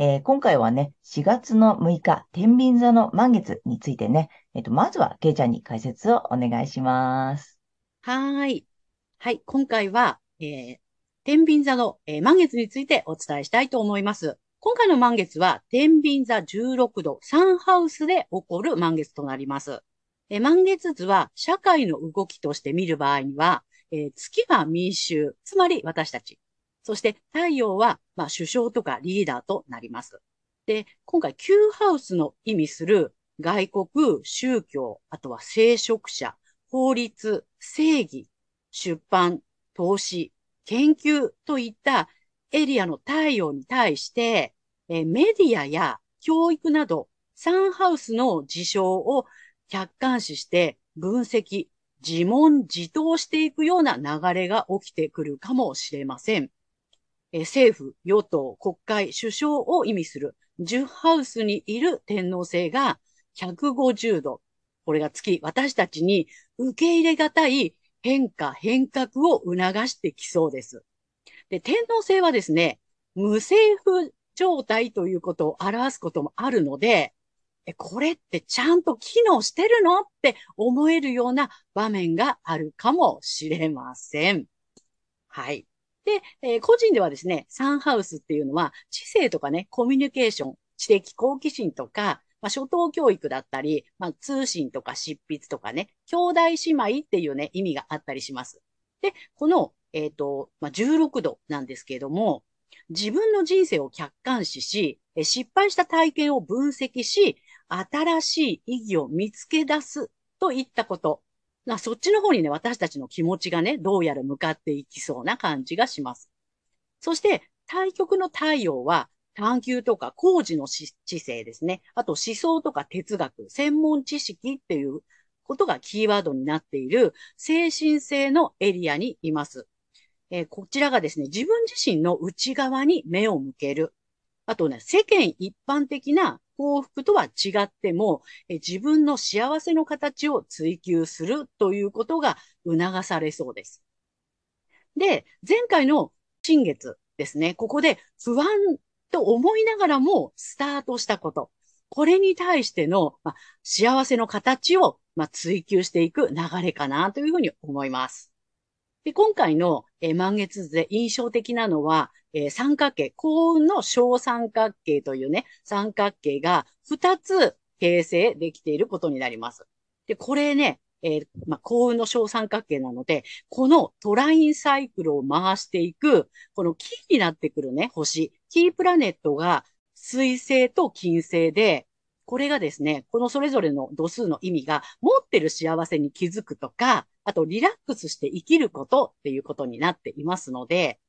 えー、今回はね、4月の6日、天秤座の満月についてね、えっ、ー、と、まずは、けいちゃんに解説をお願いします。はい。はい、今回は、えー、天秤座の、えー、満月についてお伝えしたいと思います。今回の満月は、天秤座16度、サンハウスで起こる満月となります。え満月図は、社会の動きとして見る場合には、えー、月は民衆、つまり私たち。そして太陽は、まあ、首相とかリーダーとなります。で、今回、Q ハウスの意味する外国、宗教、あとは聖職者、法律、正義、出版、投資、研究といったエリアの太陽に対して、えメディアや教育など、サンハウスの事象を客観視して分析、自問自答していくような流れが起きてくるかもしれません。え政府、与党、国会、首相を意味する10ハウスにいる天皇制が150度。これが月、私たちに受け入れがたい変化、変革を促してきそうです。で、天皇制はですね、無政府状態ということを表すこともあるので、これってちゃんと機能してるのって思えるような場面があるかもしれません。はい。で、えー、個人ではですね、サンハウスっていうのは、知性とかね、コミュニケーション、知的好奇心とか、まあ、初等教育だったり、まあ、通信とか執筆とかね、兄弟姉妹っていうね、意味があったりします。で、この、えっ、ー、と、まあ、16度なんですけれども、自分の人生を客観視し、失敗した体験を分析し、新しい意義を見つけ出すといったこと。ま、そっちの方にね、私たちの気持ちがね、どうやら向かっていきそうな感じがします。そして、対極の太陽は、探求とか工事の知性ですね。あと思想とか哲学、専門知識っていうことがキーワードになっている精神性のエリアにいます。えー、こちらがですね、自分自身の内側に目を向ける。あとね、世間一般的な幸福とは違っても、え自分の幸せの形を追求するということが促されそうです。で、前回の新月ですね、ここで不安と思いながらもスタートしたこと。これに対しての、ま、幸せの形を、ま、追求していく流れかなというふうに思います。で今回の、え、満月図で印象的なのは、えー、三角形、幸運の小三角形というね、三角形が2つ形成できていることになります。で、これね、えー、まあ、幸運の小三角形なので、このトラインサイクルを回していく、このキーになってくるね、星、キープラネットが水星と金星で、これがですね、このそれぞれの度数の意味が持ってる幸せに気づくとか、あとリラックスして生きることっていうことになっていますので、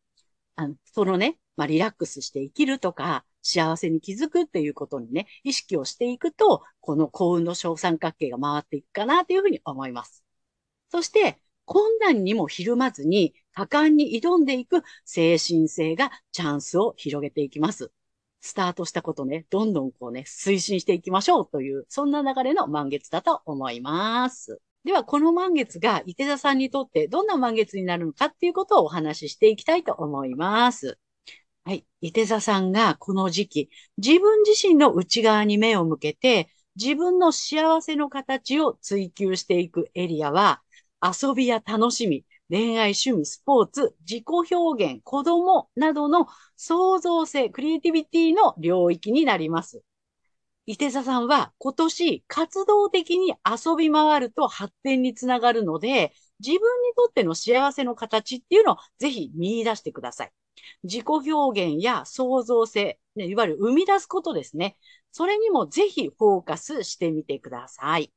あのそのね、まあ、リラックスして生きるとか、幸せに気づくっていうことにね、意識をしていくと、この幸運の小三角形が回っていくかなというふうに思います。そして、困難にもひるまずに、果敢に挑んでいく精神性がチャンスを広げていきます。スタートしたことね、どんどんこうね、推進していきましょうという、そんな流れの満月だと思います。では、この満月が、伊手座さんにとってどんな満月になるのかっていうことをお話ししていきたいと思います。はい。伊手座さんがこの時期、自分自身の内側に目を向けて、自分の幸せの形を追求していくエリアは、遊びや楽しみ、恋愛、趣味、スポーツ、自己表現、子供などの創造性、クリエイティビティの領域になります。伊手座さんは今年活動的に遊び回ると発展につながるので、自分にとっての幸せの形っていうのをぜひ見出してください。自己表現や創造性、ね、いわゆる生み出すことですね。それにもぜひフォーカスしてみてください。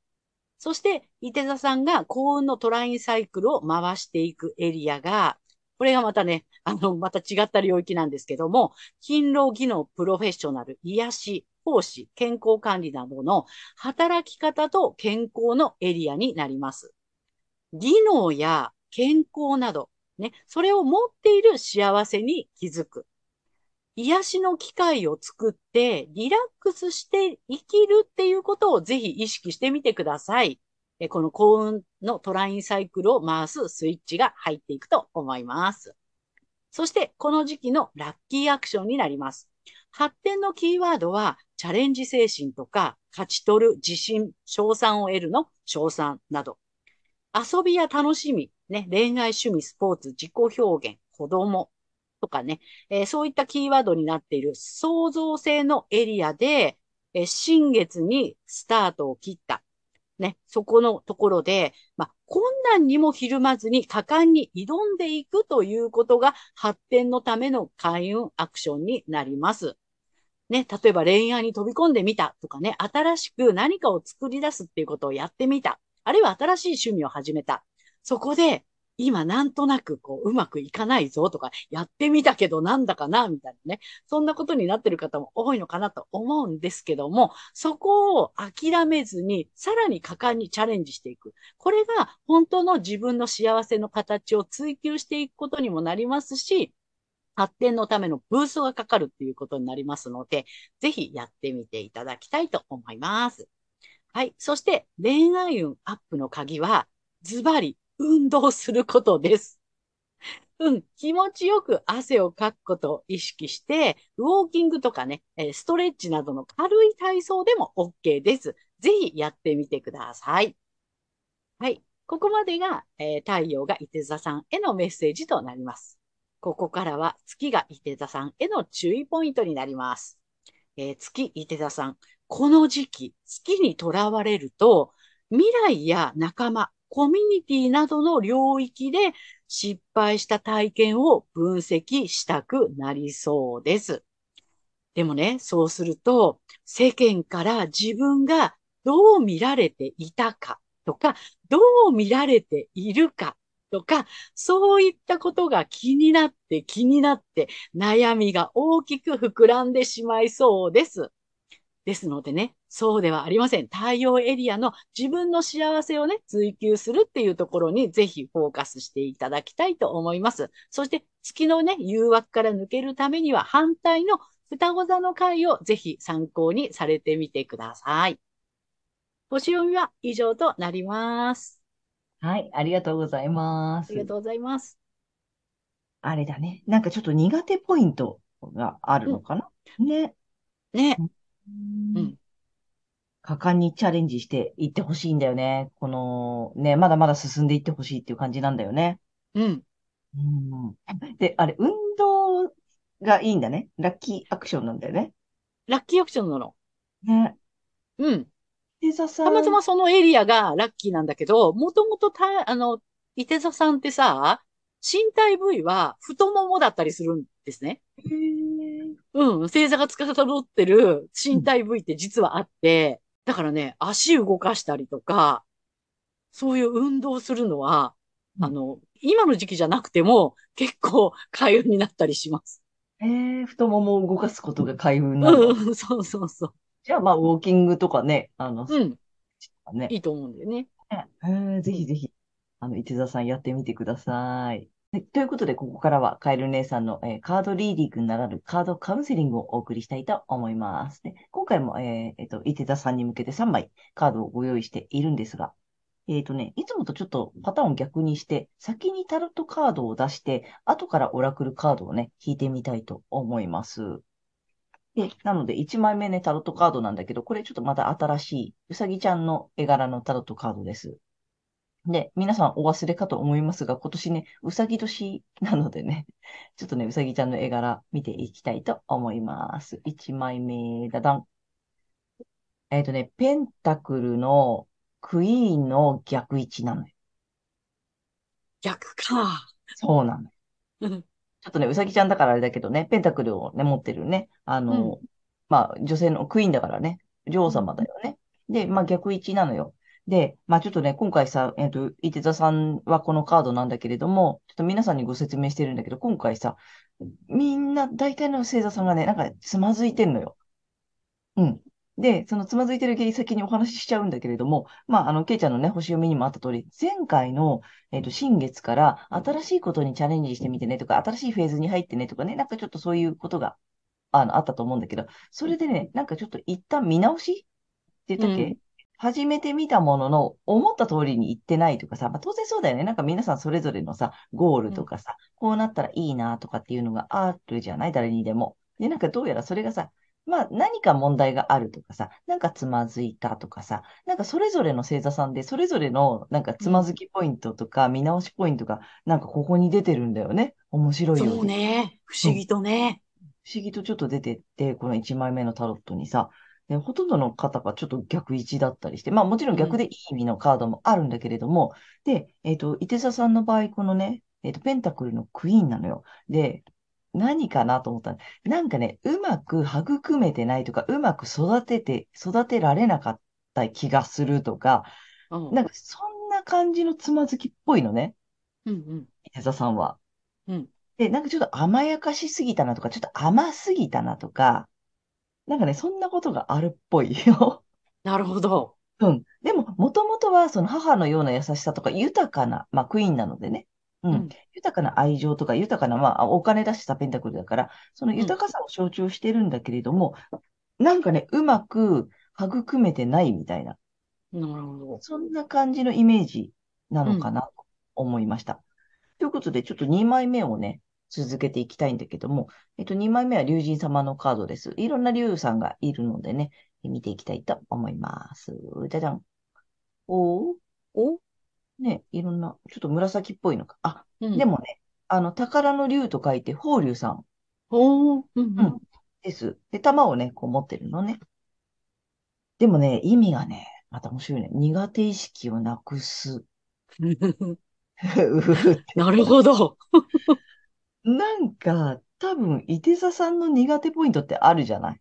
そして、伊手座さんが幸運のトラインサイクルを回していくエリアが、これがまたね、あの、また違った領域なんですけども、勤労技能プロフェッショナル、癒し、奉仕、健康管理などの働き方と健康のエリアになります。技能や健康など、ね、それを持っている幸せに気づく。癒しの機会を作って、リラックスして生きるっていうことをぜひ意識してみてください。この幸運のトラインサイクルを回すスイッチが入っていくと思います。そして、この時期のラッキーアクションになります。発展のキーワードは、チャレンジ精神とか、勝ち取る自信、賞賛を得るの賞賛など。遊びや楽しみ、ね、恋愛、趣味、スポーツ、自己表現、子供、とかね、えー、そういったキーワードになっている創造性のエリアで、えー、新月にスタートを切った。ね、そこのところで、まあ、困難にもひるまずに果敢に挑んでいくということが発展のための開運アクションになります。ね、例えば恋愛に飛び込んでみたとかね、新しく何かを作り出すっていうことをやってみた。あるいは新しい趣味を始めた。そこで、今なんとなくこう、うまくいかないぞとか、やってみたけどなんだかな、みたいなね。そんなことになってる方も多いのかなと思うんですけども、そこを諦めずに、さらに果敢にチャレンジしていく。これが本当の自分の幸せの形を追求していくことにもなりますし、発展のためのブーストがかかるっていうことになりますので、ぜひやってみていただきたいと思います。はい。そして恋愛運アップの鍵は、ズバリ運動することです。うん、気持ちよく汗をかくことを意識して、ウォーキングとかね、ストレッチなどの軽い体操でも OK です。ぜひやってみてください。はい。ここまでが、えー、太陽が伊手座さんへのメッセージとなります。ここからは月が伊手座さんへの注意ポイントになります。えー、月伊手座さん、この時期、月にとらわれると、未来や仲間、コミュニティなどの領域で失敗した体験を分析したくなりそうです。でもね、そうすると、世間から自分がどう見られていたかとか、どう見られているかとか、そういったことが気になって気になって悩みが大きく膨らんでしまいそうです。ですのでね、そうではありません。太陽エリアの自分の幸せをね、追求するっていうところにぜひフォーカスしていただきたいと思います。そして月のね、誘惑から抜けるためには反対の双子座の回をぜひ参考にされてみてください。星読みは以上となります。はい、ありがとうございます。ありがとうございます。あれだね。なんかちょっと苦手ポイントがあるのかな、うん、ね。ね。うん。果敢にチャレンジしていってほしいんだよね。この、ね、まだまだ進んでいってほしいっていう感じなんだよね。うん。うん。で、あれ、運動がいいんだね。ラッキーアクションなんだよね。ラッキーアクションなの。ね。うん。伊手座さたまたまそのエリアがラッキーなんだけど、もともとた、あの、伊手座さんってさ、身体部位は太ももだったりするんですね。へーうん。星座が司ってる身体部位って実はあって、だからね、足動かしたりとか、そういう運動するのは、うんあの、今の時期じゃなくても結構開運になったりします。えー、太ももを動かすことが開運なの。うん、そうそうそじゃあ、まあ、ウォーキングとかね、あの、う。うん、ね。いいと思うんだよね。えーぜひぜひ、あの、伊手座さんやってみてください。はいということで、ここからはカエル姉さんの、えーカードリーディングならぬカードカウンセリングをお送りしたいと思います。で今回も、えーえっと、伊手座さんに向けて3枚カードをご用意しているんですが、えっとね、いつもとちょっとパターンを逆にして、先にタロットカードを出して、後からオラクルカードをね、引いてみたいと思います。で、なので、1枚目ね、タロットカードなんだけど、これちょっとまた新しい、うさぎちゃんの絵柄のタロットカードです。で、皆さんお忘れかと思いますが、今年ね、うさぎ年なのでね、ちょっとね、うさぎちゃんの絵柄見ていきたいと思います。1枚目、だだん。えっとね、ペンタクルのクイーンの逆位置なのよ。逆か。そうなのよ。うん。ちょっとね、うさぎちゃんだからあれだけどね、ペンタクルをね、持ってるね、あの、うんまあ、女性のクイーンだからね、女王様だよね。で、まあ、逆位置なのよ。で、まあ、ちょっとね、今回さ、えっと、伊手座さんはこのカードなんだけれども、ちょっと皆さんにご説明してるんだけど、今回さ、みんな、大体の星座さんがね、なんかつまずいてんのよ。うん。で、そのつまずいてる原因先にお話ししちゃうんだけれども、まあ、あの、ケイちゃんのね、星読みにもあった通り、前回の、えっと、新月から新しいことにチャレンジしてみてねとか、新しいフェーズに入ってねとかね、なんかちょっとそういうことが、あの、あったと思うんだけど、それでね、なんかちょっと一旦見直しって言ったっけ、うん始めてみたものの、思った通りにいってないとかさ、まあ、当然そうだよね。なんか皆さんそれぞれのさ、ゴールとかさ、こうなったらいいなとかっていうのがあるじゃない？誰にでも。で、なんかどうやらそれがさ、まあ何か問題があるとかさ、なんかつまずいたとかさ、なんかそれぞれの星座さんで、それぞれのなんかつまずきポイントとか見直しポイントが、なんかここに出てるんだよね。面白いようでそうね。不思議とね。不思議とちょっと出てって、この1枚目のタロットにさ、でほとんどの方がちょっと逆位置だったりして、まあもちろん逆でいい意味のカードもあるんだけれども、で、えっと、伊手座さんの場合、このね、えっと、ペンタクルのクイーンなのよ。で、何かなと思ったら、なんかね、うまく育めてないとか、うまく育てて、育てられなかった気がするとか、うん。なんかそんな感じのつまずきっぽいのね、うんうん。伊手座さんは。うん。で、なんかちょっと甘やかしすぎたなとか、ちょっと甘すぎたなとか、なんかね、そんなことがあるっぽいよ。なるほど。うん。でも、もともとは、その母のような優しさとか、豊かな、まあ、クイーンなのでね。うん。うん豊かな愛情とか、豊かな、まあ、お金出したペンタクルだから、その豊かさを象徴してるんだけれども、なんかね、うまく育めてないみたいな、なるほど。そんな感じのイメージなのかなと思いました。ということで、ちょっと2枚目をね、続けていきたいんだけども、えっと、2枚目は竜神様のカードです。いろんな竜さんがいるのでね、見ていきたいと思います。じゃじゃん。おー、おね、いろんな、ちょっと紫っぽいのか。あ、うんでもね、あの、宝の竜と書いて、宝竜さんおー。うんうんです。で、玉をね、こう持ってるのね。でもね、意味がね、また面白いね。苦手意識をなくす。なるほど。なんか、多分、伊手座さんの苦手ポイントってあるじゃない。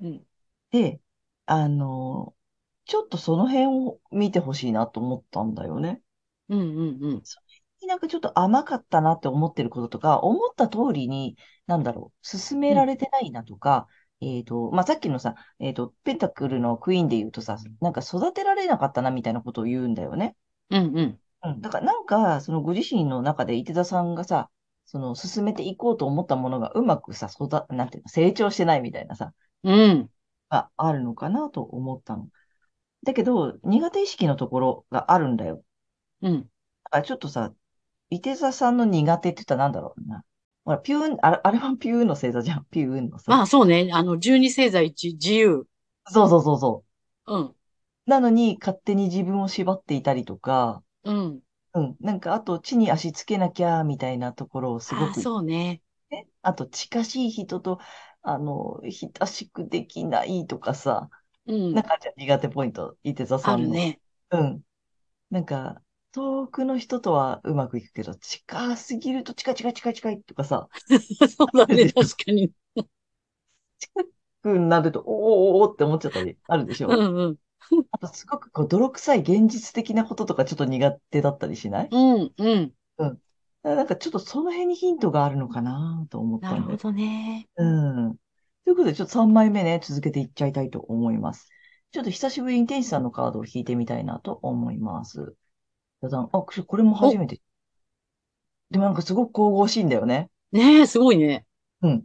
うん。で、あの、ちょっとその辺を見てほしいなと思ったんだよね。うんうんうん。なんかちょっと甘かったなって思ってることとか、思った通りに、なんだろう、進められてないなとか、えっと、まあ、さっきのさ、えっと、ペンタクルのクイーンで言うとさ、なんか育てられなかったなみたいなことを言うんだよね。うんうん。うん。だからなんか、そのご自身の中で伊手座さんがさ、その進めていこうと思ったものがうまくさ、育、なんていうの、成長してないみたいなさ、うん。があるのかなと思ったの。だけど、苦手意識のところがあるんだよ。うん。だからちょっとさ、伊手座さんの苦手って言ったらなんだろうな。ほら、ピューン、あれ、あれはピューンの星座じゃん。ピューンのさ。まあそうね。あの、十二星座一自由。そうそうそうそうん。う。なのに、勝手に自分を縛っていたりとか、うん。うん。なんか、あと、地に足つけなきゃ、みたいなところをすごくそうね。ね。あと、近しい人と、あの、親しくできないとかさ、うんなん。かじゃん苦手ポイント、伊手座さんの。あるね。うん。なんか、遠くの人とはうまくいくけど、近すぎると近い近い近い近いとかさ、そうだね。確かに。くなると、おーおーおーって思っちゃったりあるでしょ。うんうん。あと、すごくこう、泥臭い現実的なこととかちょっと苦手だったりしない？うんうん。なんかちょっとその辺にヒントがあるのかなと思ったんで。なるほどね。うん。ということで、ちょっと3枚目ね、続けていっちゃいたいと思います。ちょっと久しぶりに天使さんのカードを引いてみたいなと思います。ダダンあ、これも初めて。でもなんかすごく神々しいんだよね。ねえ、すごいね。うん。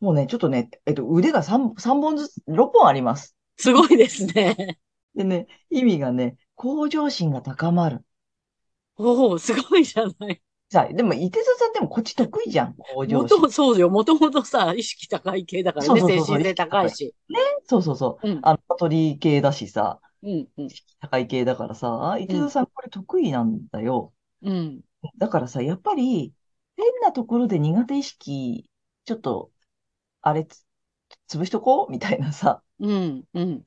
もうね、ちょっとね、えっと、腕が3、三本ずつ、6本あります。すごいですね。でね、意味がね、向上心が高まる。おお、すごいじゃない。さあ、でも、伊手座さんでもこっち得意じゃん、向上心。もと、そうよ。もともとさ、意識高い系だからね。そうそうそう精神性高いし。そうそうそう。うん。あの、悟り系だしさ、うん。うん。高い系だからさ、伊手座さんこれ得意なんだよ。うん。だからさ、やっぱり、変なところで苦手意識、ちょっと、あれつ、潰しとこう？みたいなさ、うん。うん。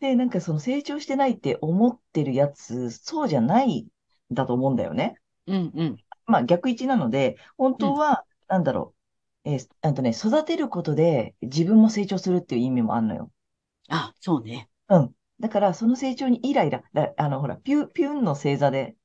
で、なんかその成長してないって思ってるやつ、そうじゃないんだと思うんだよね。うんうん。まあ逆位置なので、本当は、なんだろう、えーあとね、育てることで自分も成長するっていう意味もあるのよ。あ、そうね。うん。だから、その成長にイライラ、だあの、ほら、ピュ、ピュンの星座で、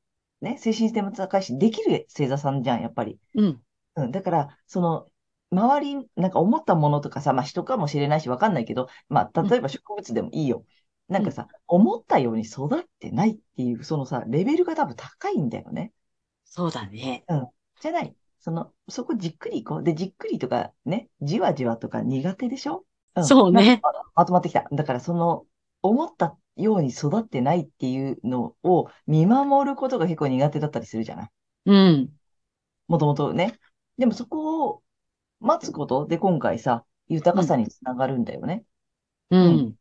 ね、精神性も高いし、できる星座さんじゃん、やっぱり。うん。うん。だから、その、周り、なんか思ったものとかさ、まあ人かもしれないし、わかんないけど、まあ、例えば植物でもいいよ。なんかさ、思ったように育ってないっていう、そのさ、レベルが多分高いんだよね。そうだね。じゃない。その、そこじっくり行こう。で、じっくりとかね、じわじわとか苦手でしょ？んそうね。ままとまってきた。だから、その、思ったように育ってないっていうのを見守ることが結構苦手だったりするじゃない？うん。もともとね。でもそこを待つことで今回さ、豊かさにつながるんだよね。うん。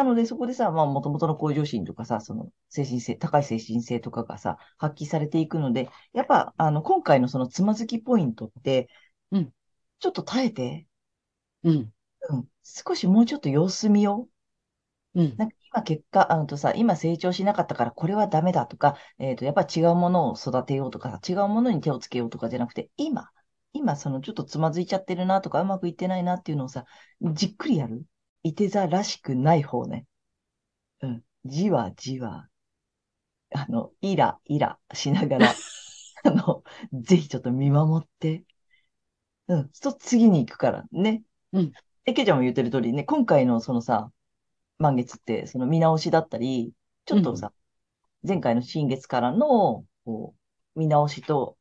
なので、そこでさ、まあ、もともとの向上心とかさ、その、精神性、高い精神性とかがさ、発揮されていくので、やっぱ、あの、今回のそのつまずきポイントって、うんちょっと耐えて、うん。うん、少しもうちょっと様子見よう。うん。なんか今結果、あのとさ、今成長しなかったからこれはダメだとか、えっと、やっぱ違うものを育てようとかさ、違うものに手をつけようとかじゃなくて、今、今そのちょっとつまずいちゃってるなとか、うまくいってないなっていうのをさ、じっくりやる。いて座らしくない方ね。うん。じわじわ、あの、イライラしながら、あの、ぜひちょっと見守って、うん、と次に行くからね。うん。え、けいちゃんも言ってる通りね、今回のそのさ、満月って、その見直しだったり、ちょっとさ、前回の新月からの、こう、見直しと、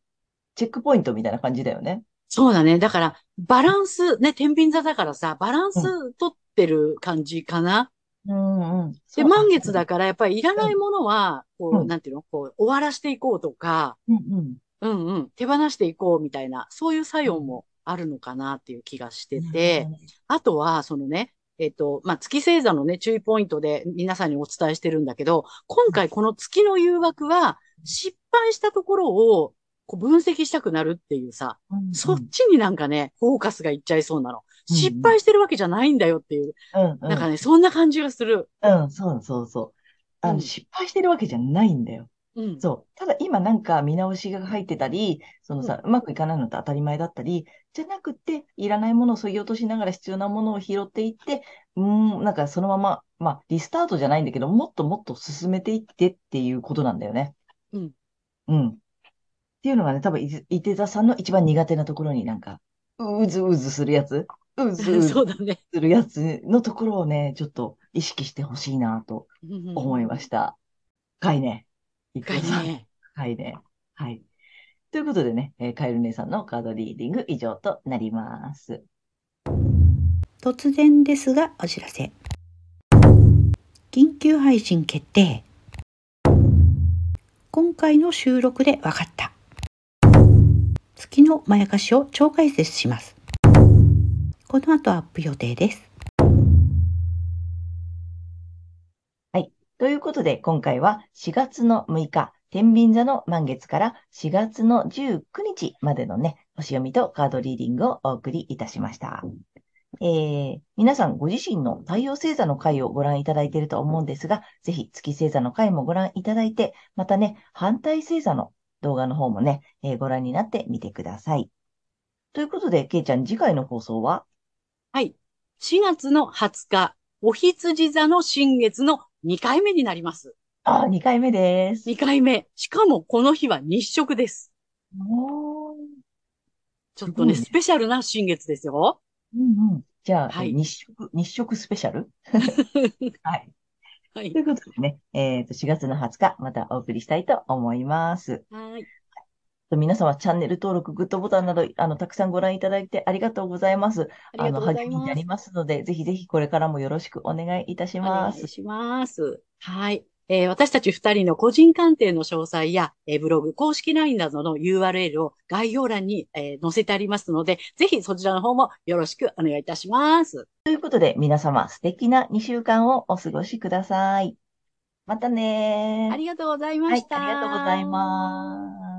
チェックポイントみたいな感じだよね。そうだね。だから、バランス、ね、天秤座だからさ、バランス取ってる感じかな？うんうん。で、満月だから、やっぱりいらないものは、こう、うんなんていうの？こう、終わらしていこうとか、うんうん。うんうん、手放していこうみたいな、そういう作用もあるのかなっていう気がしてて、あとは、そのね、えっと、まあ、月星座のね、注意ポイントで皆さんにお伝えしてるんだけど、今回この月の誘惑は、失敗したところを、こう分析したくなるっていうさ、うんうんそっちになんかね、フォーカスがいっちゃいそうなの。うん失敗してるわけじゃないんだよっていう、うんうん。なんかね、そんな感じがする。うん、そうそうそう。あの、うん失敗してるわけじゃないんだよ。うん。そう。ただ今なんか見直しが入ってたり、そのさ、うまくいかないのって当たり前だったり、じゃなくて、いらないものを削ぎ落としながら必要なものを拾っていって、うーん、なんかそのまま、まあ、リスタートじゃないんだけど、もっともっと進めていってっていうことなんだよね。うん。うん。っていうのがね、多分、いていて座さんの一番苦手なところになんか、うずうずするやつ、うずうず そうだね。するやつのところをね、ちょっと意識してほしいなとうん思いました。深いね。深いね。深いね。はい。ということでね、えーカエル姉さんのカードリーディング以上となります。突然ですがお知らせ緊急配信決定今回の収録で分かった月のまやかしを超解説します。この後アップ予定です。はい。ということで、今回は4月の6日、天秤座の満月から4月の19日までのね、星読みとカードリーディングをお送りいたしました。えー、皆さんご自身の太陽星座の回をご覧いただいていると思うんですが、ぜひ月星座の回もご覧いただいて、またね、反対星座の動画の方もね、えーご覧になってみてください。ということで、けいちゃん、次回の放送は？はい。4月の20日、お羊座の新月の2回目になります。あ、2回目です。2回目。しかもこの日は日食です。おーちょっとね、ねスペシャルな新月ですよ。うんうん。じゃあ、はい日食、日食スペシャル？はい。はいとい。うことでね、えっと、4月の20日、またお送りしたいと思います。はい。皆様、チャンネル登録、グッドボタンなど、あの、たくさんご覧いただいてありがとうございます。ああの、励みになり。ますので、ぜひぜひこれからもよろしくお願いいたしおます。願いします。はい。えー私たち二人の個人鑑定の詳細や、えーブログ、公式 LINE などの URL を概要欄に、えー載せてありますので、ぜひそちらの方もよろしくお願いいたします。ということで、皆様、素敵な2週間をお過ごしください。またねー。ありがとうございまはい、した。ありがとうございます。